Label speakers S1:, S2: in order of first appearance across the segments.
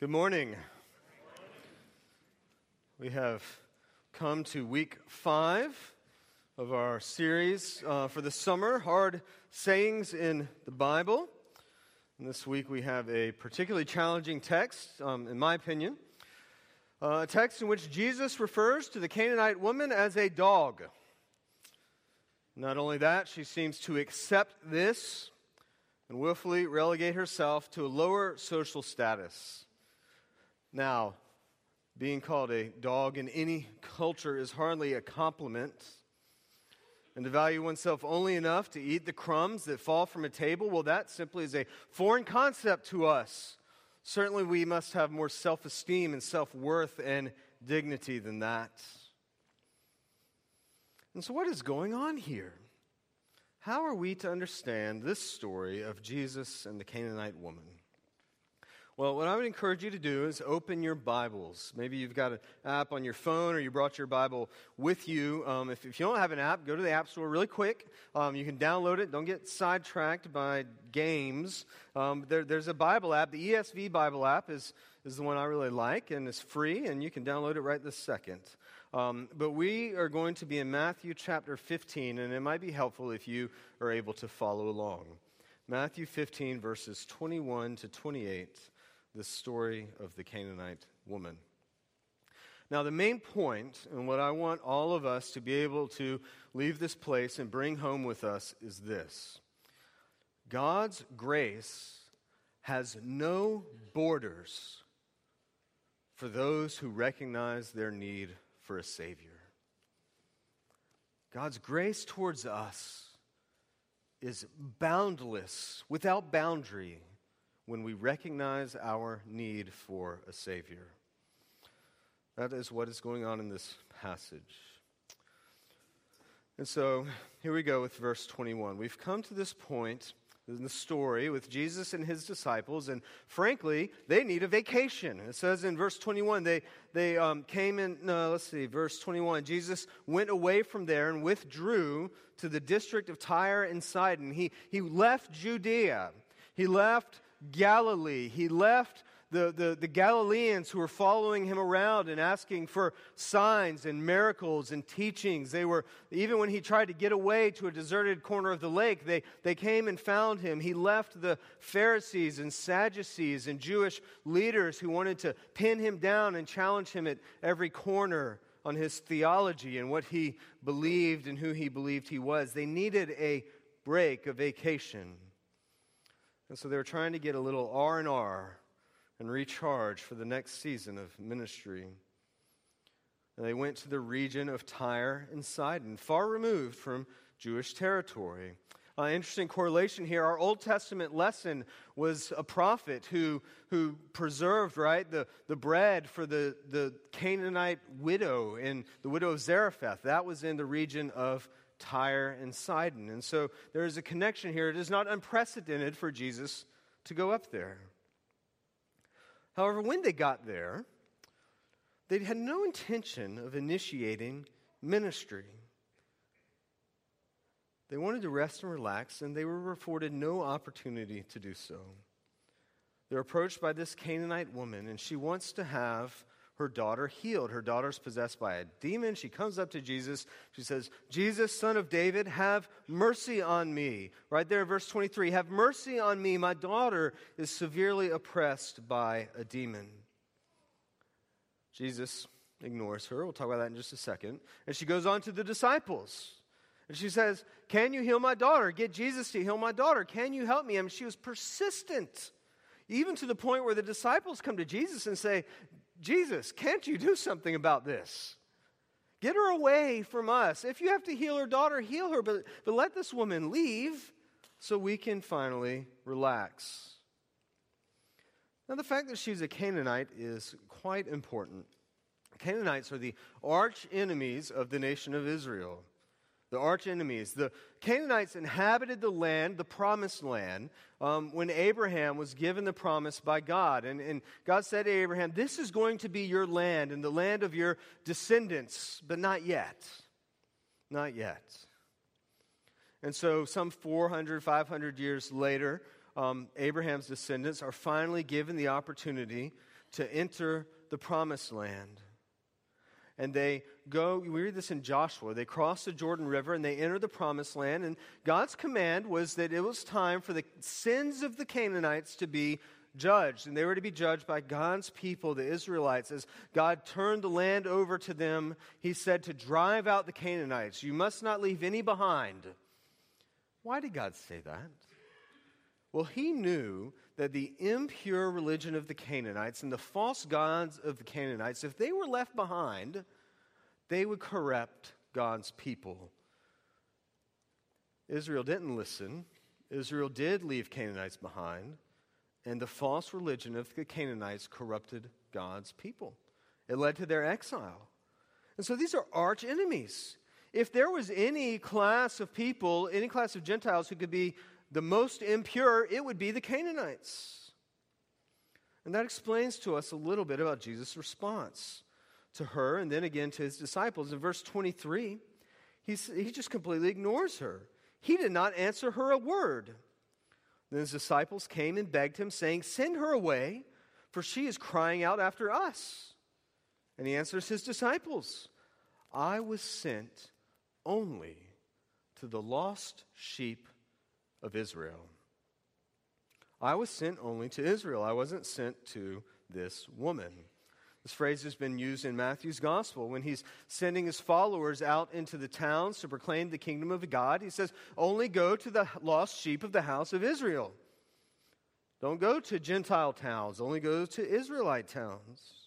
S1: Good morning. We have come to week five of our series uh, for the summer Hard Sayings in the Bible. And this week we have a particularly challenging text, um, in my opinion. Uh, a text in which Jesus refers to the Canaanite woman as a dog. Not only that, she seems to accept this and willfully relegate herself to a lower social status. Now, being called a dog in any culture is hardly a compliment. And to value oneself only enough to eat the crumbs that fall from a table, well, that simply is a foreign concept to us. Certainly, we must have more self esteem and self worth and dignity than that. And so, what is going on here? How are we to understand this story of Jesus and the Canaanite woman? Well, what I would encourage you to do is open your Bibles. Maybe you've got an app on your phone or you brought your Bible with you. Um, if, if, you don't have an app, go to the App Store really quick. Um, you can download it. Don't get sidetracked by games. Um, there, there's a Bible app. The ESV Bible app is, is the one I really like, and it's free, and you can download it right this second. Um, but we are going to be in Matthew chapter 15, and it might be helpful if you are able to follow along. Matthew 15, verses 21 to 28 the story of the Canaanite woman. Now, the main point, and what I want all of us to be able to leave this place and bring home with us, is this God's grace has no borders for those who recognize their need for a Savior. God's grace towards us is boundless, without boundary when we recognize our need for a Savior. That is what is going on in this passage. And so here we go with verse 21. We've come to this point in the story with Jesus and his disciples, and frankly, they need a vacation. It says in verse 21, they, they um, came in, no, let's see, verse 21, Jesus went away from there and withdrew to the district of Tyre and Sidon. He, he left Judea. He left Galilee. He left the, the, the, Galileans who were following him around and asking for signs and miracles and teachings. They were, even when he tried to get away to a deserted corner of the lake, they, they came and found him. He left the Pharisees and Sadducees and Jewish leaders who wanted to pin him down and challenge him at every corner on his theology and what he believed and who he believed he was. They needed a break, a vacation. And so they were trying to get a little R&R and recharge for the next season of ministry. And they went to the region of Tyre and Sidon, far removed from Jewish territory. Uh, interesting correlation here. Our Old Testament lesson was a prophet who, who preserved, right, the, the bread for the, the Canaanite widow and the widow of Zarephath. That was in the region of Tyre, and Sidon. And so there is a connection here. It is not unprecedented for Jesus to go up there. However, when they got there, they had no intention of initiating ministry. They wanted to rest and relax, and they were afforded no opportunity to do so. They're approached by this Canaanite woman, and she wants to have her daughter healed. Her daughter's possessed by a demon. She comes up to Jesus. She says, Jesus, son of David, have mercy on me. Right there verse 23 Have mercy on me. My daughter is severely oppressed by a demon. Jesus ignores her. We'll talk about that in just a second. And she goes on to the disciples. And she says, Can you heal my daughter? Get Jesus to heal my daughter. Can you help me? I mean, she was persistent even to the point where the disciples come to Jesus and say, Jesus, can't you do something about this? Get her away from us. If you have to heal her daughter, heal her, but, but let this woman leave so we can finally relax. Now, the fact that she's a Canaanite is quite important. Canaanites are the arch enemies of the nation of Israel the arch enemies. The Canaanites inhabited the land, the promised land, um, when Abraham was given the promise by God. And, and God said to Abraham, This is going to be your land and the land of your descendants, but not yet. Not yet. And so, some 400, 500 years later, um, Abraham's descendants are finally given the opportunity to enter the promised land. And they go, we read this in Joshua, they cross the Jordan River and they enter the promised land. And God's command was that it was time for the sins of the Canaanites to be judged. And they were to be judged by God's people, the Israelites. As God turned the land over to them, He said to drive out the Canaanites. You must not leave any behind. Why did God say that? Well, He knew that the impure religion of the Canaanites and the false gods of the Canaanites, if they were left behind, they would corrupt God's people. Israel didn't listen. Israel did leave Canaanites behind, and the false religion of the Canaanites corrupted God's people. It led to their exile. And so these are arch enemies. If there was any class of people, any class of Gentiles who could be the most impure, it would be the Canaanites. And that explains to us a little bit about Jesus' response to her and then again to his disciples. In verse 23, he's, he just completely ignores her. He did not answer her a word. Then his disciples came and begged him, saying, Send her away, for she is crying out after us. And he answers his disciples, I was sent only to the lost sheep of Israel. I was sent only to Israel. I wasn't sent to this woman. This phrase has been used in Matthew's gospel when he's sending his followers out into the towns to proclaim the kingdom of God. He says, Only go to the lost sheep of the house of Israel. Don't go to Gentile towns, only go to Israelite towns.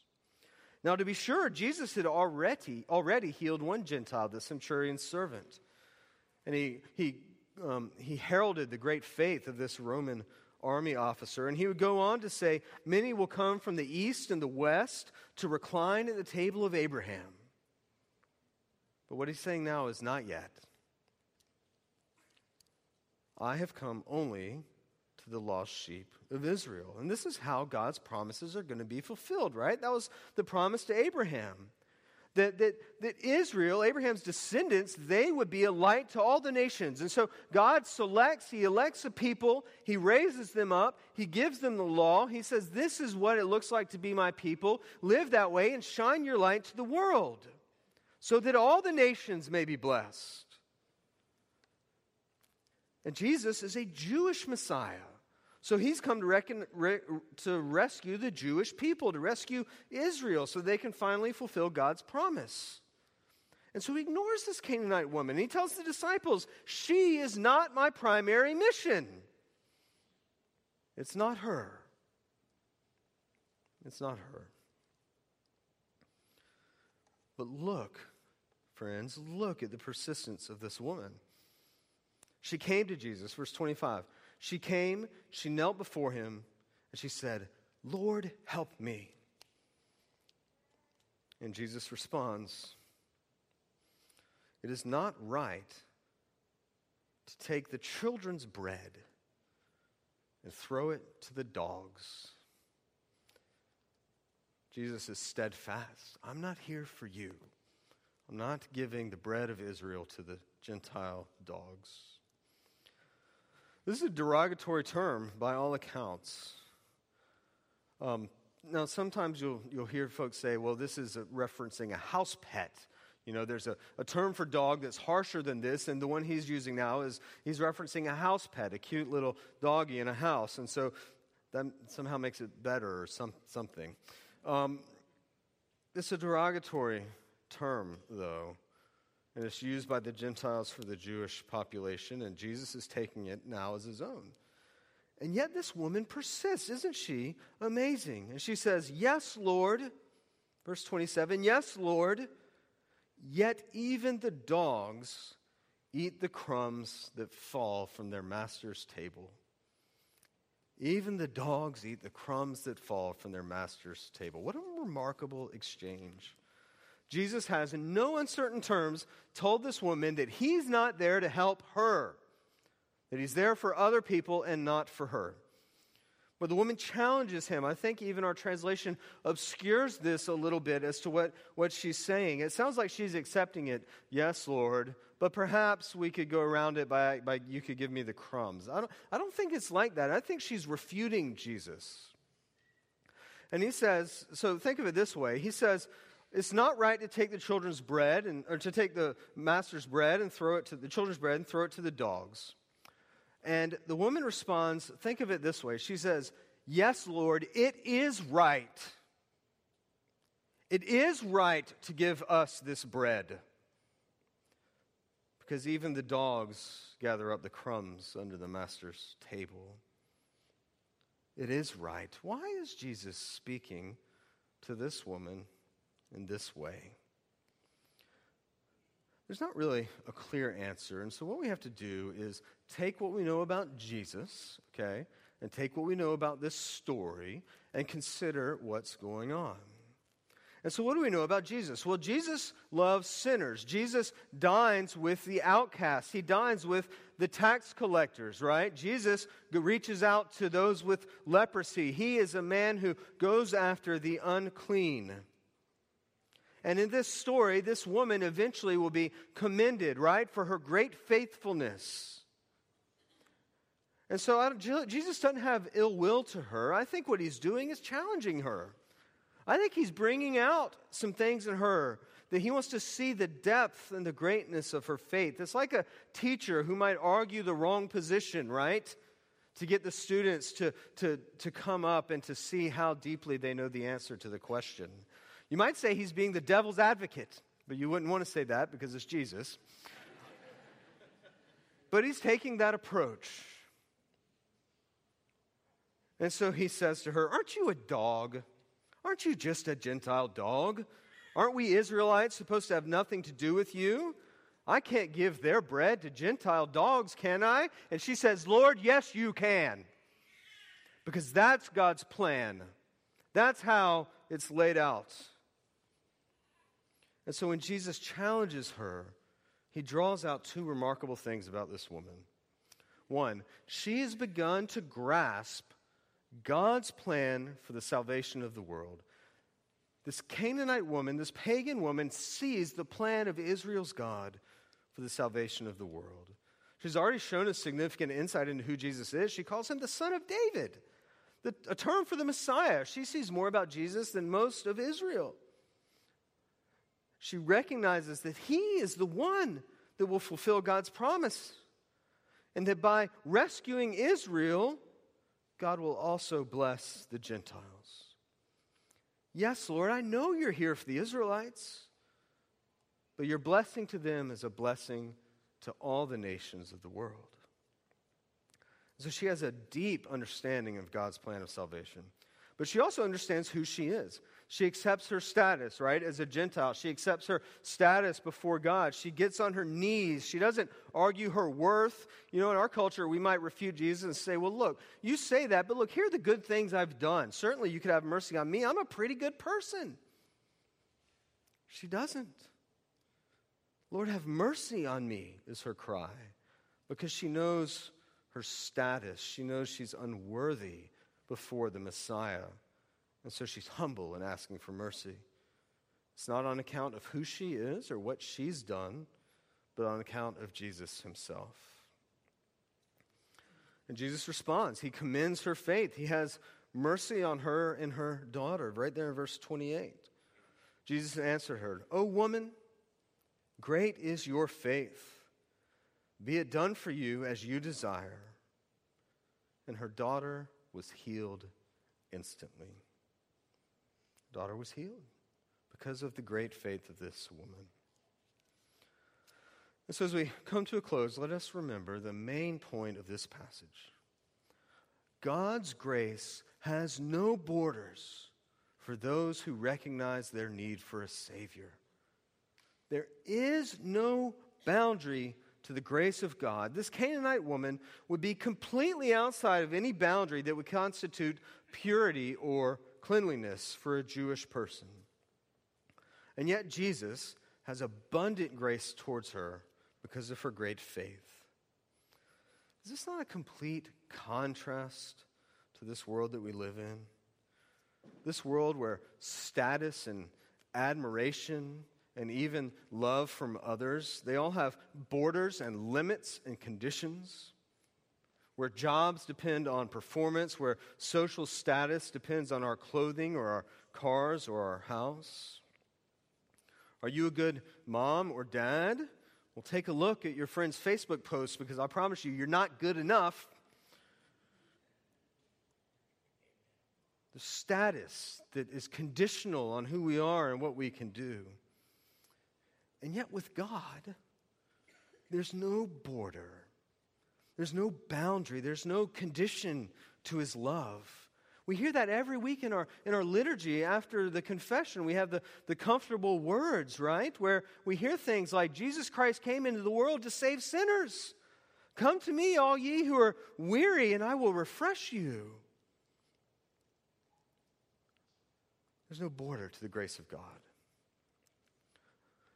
S1: Now, to be sure, Jesus had already, already healed one Gentile, the centurion's servant. And he, he um, he heralded the great faith of this Roman army officer. And he would go on to say, Many will come from the east and the west to recline at the table of Abraham. But what he's saying now is not yet. I have come only to the lost sheep of Israel. And this is how God's promises are going to be fulfilled, right? That was the promise to Abraham that, that, that Israel, Abraham's descendants, they would be a light to all the nations. And so God selects, He elects a people, He raises them up, He gives them the law. He says, This is what it looks like to be my people. Live that way and shine your light to the world so that all the nations may be blessed. And Jesus is a Jewish Messiah. So he's come to, reckon, re, to rescue the Jewish people, to rescue Israel, so they can finally fulfill God's promise. And so he ignores this Canaanite woman. He tells the disciples, She is not my primary mission. It's not her. It's not her. But look, friends, look at the persistence of this woman. She came to Jesus, verse 25. She came, she knelt before him, and she said, Lord, help me. And Jesus responds, It is not right to take the children's bread and throw it to the dogs. Jesus is steadfast. I'm not here for you. I'm not giving the bread of Israel to the Gentile dogs. This is a derogatory term by all accounts. Um, now, sometimes you'll, you'll hear folks say, well, this is a referencing a house pet. You know, there's a, a term for dog that's harsher than this, and the one he's using now is he's referencing a house pet, a cute little doggy in a house. And so that somehow makes it better or some, something. Um, it's a derogatory term, though. And it's used by the Gentiles for the Jewish population, and Jesus is taking it now as his own. And yet this woman persists. Isn't she amazing? And she says, Yes, Lord. Verse 27 Yes, Lord. Yet even the dogs eat the crumbs that fall from their master's table. Even the dogs eat the crumbs that fall from their master's table. What a remarkable exchange. Jesus has, in no uncertain terms, told this woman that he's not there to help her, that he's there for other people and not for her. But the woman challenges him. I think even our translation obscures this a little bit as to what, what she's saying. It sounds like she's accepting it. Yes, Lord. But perhaps we could go around it by, by you could give me the crumbs. I don't, I don't think it's like that. I think she's refuting Jesus. And he says, so think of it this way. He says, it's not right to take the children's bread and, or to take the master's bread and throw it to the children's bread and throw it to the dogs. And the woman responds, think of it this way. She says, Yes, Lord, it is right. It is right to give us this bread. Because even the dogs gather up the crumbs under the master's table. It is right. Why is Jesus speaking to this woman in this way? There's not really a clear answer. And so, what we have to do is take what we know about Jesus, okay, and take what we know about this story and consider what's going on. And so, what do we know about Jesus? Well, Jesus loves sinners. Jesus dines with the outcasts, he dines with the tax collectors, right? Jesus reaches out to those with leprosy. He is a man who goes after the unclean. And in this story, this woman eventually will be commended, right, for her great faithfulness. And so Jesus doesn't have ill will to her. I think what he's doing is challenging her. I think he's bringing out some things in her that he wants to see the depth and the greatness of her faith. It's like a teacher who might argue the wrong position, right? To get the students to, to, to come up and to see how deeply they know the answer to the question. You might say he's being the devil's advocate, but you wouldn't want to say that because it's Jesus. but he's taking that approach. And so he says to her, Aren't you a dog? Aren't you just a Gentile dog? Aren't we Israelites supposed to have nothing to do with you? I can't give their bread to Gentile dogs, can I? And she says, Lord, yes, you can. Because that's God's plan. That's how it's laid out. And so when Jesus challenges her, he draws out two remarkable things about this woman. One, she has begun to grasp God's plan for the salvation of the world. This Canaanite woman, this pagan woman, sees the plan of Israel's God for the salvation of the world. She's already shown a significant insight into who Jesus is. She calls him the Son of David, the, a term for the Messiah. She sees more about Jesus than most of Israel she recognizes that he is the one that will fulfill God's promise. And that by rescuing Israel, God will also bless the Gentiles. Yes, Lord, I know you're here for the Israelites, but your blessing to them is a blessing to all the nations of the world. So she has a deep understanding of God's plan of salvation. But she also understands who she is. She accepts her status, right, as a Gentile. She accepts her status before God. She gets on her knees. She doesn't argue her worth. You know, in our culture, we might refute Jesus and say, well, look, you say that, but look, here are the good things I've done. Certainly, you could have mercy on me. I'm a pretty good person. She doesn't. Lord, have mercy on me, is her cry, because she knows her status. She knows she's unworthy before the Messiah. And so she's humble and asking for mercy. It's not on account of who she is or what she's done, but on account of Jesus himself. And Jesus responds. He commends her faith. He has mercy on her and her daughter, right there in verse 28. Jesus answered her, O woman, great is your faith. Be it done for you as you desire. And her daughter was healed instantly daughter was healed because of the great faith of this woman. And so, as we come to a close, let us remember the main point of this passage God's grace has no borders for those who recognize their need for a Savior. There is no boundary to the grace of God. This Canaanite woman would be completely outside of any boundary that would constitute purity or cleanliness for a Jewish person. And yet, Jesus has abundant grace towards her because of her great faith. Is this not a complete contrast to this world that we live in? This world where status and admiration and even love from others, they all have borders and limits and conditions. Where jobs depend on performance, where social status depends on our clothing or our cars or our house? Are you a good mom or dad? Well, take a look at your friend's Facebook post because I promise you, you're not good enough. The status that is conditional on who we are and what we can do. And yet, with God, there's no border, there's no boundary, there's no condition to his love. We hear that every week in our, in our liturgy after the confession. We have the, the comfortable words, right? Where we hear things like Jesus Christ came into the world to save sinners. Come to me, all ye who are weary, and I will refresh you. There's no border to the grace of God.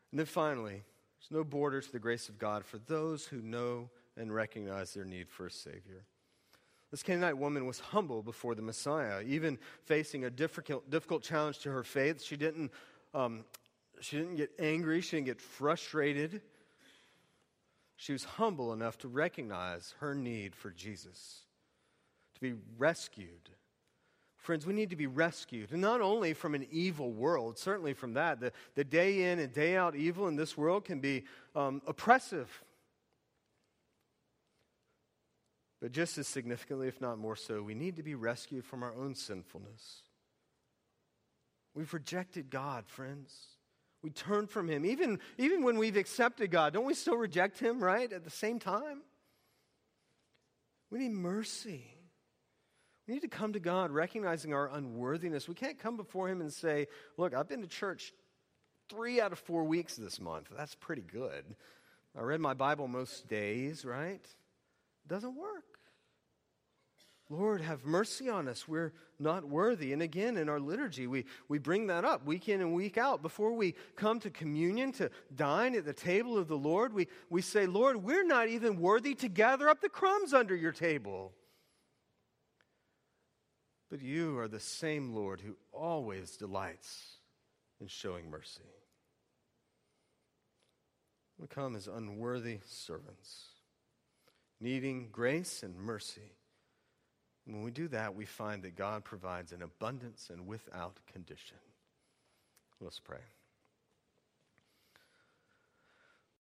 S1: And then finally, there's no border to the grace of God for those who know and recognize their need for a Savior. This Canaanite woman was humble before the Messiah, even facing a difficult, difficult challenge to her faith. She didn't, um, she didn't get angry, she didn't get frustrated. She was humble enough to recognize her need for Jesus, to be rescued. Friends, we need to be rescued, and not only from an evil world, certainly from that. The, the day in and day out evil in this world can be um, oppressive But just as significantly, if not more so, we need to be rescued from our own sinfulness. We've rejected God, friends. We turn from Him. Even, even when we've accepted God, don't we still reject Him, right? At the same time? We need mercy. We need to come to God recognizing our unworthiness. We can't come before Him and say, Look, I've been to church three out of four weeks this month. That's pretty good. I read my Bible most days, right? Doesn't work. Lord, have mercy on us. We're not worthy. And again, in our liturgy, we, we bring that up week in and week out. Before we come to communion, to dine at the table of the Lord, we, we say, Lord, we're not even worthy to gather up the crumbs under your table. But you are the same Lord who always delights in showing mercy. We come as unworthy servants, needing grace and mercy when we do that, we find that God provides an abundance and without condition. Let's pray.